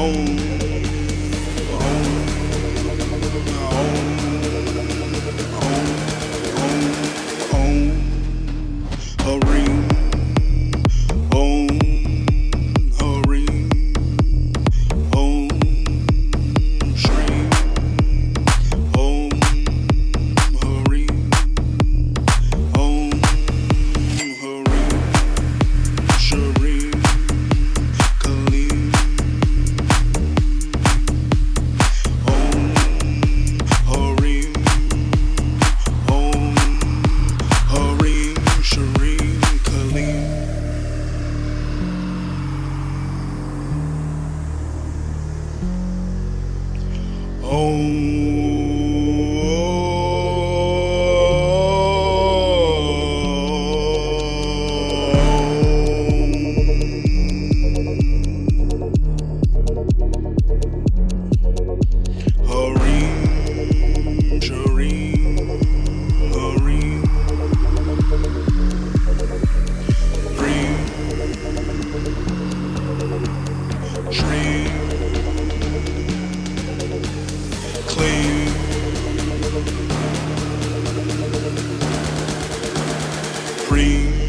mão. Oh. Free.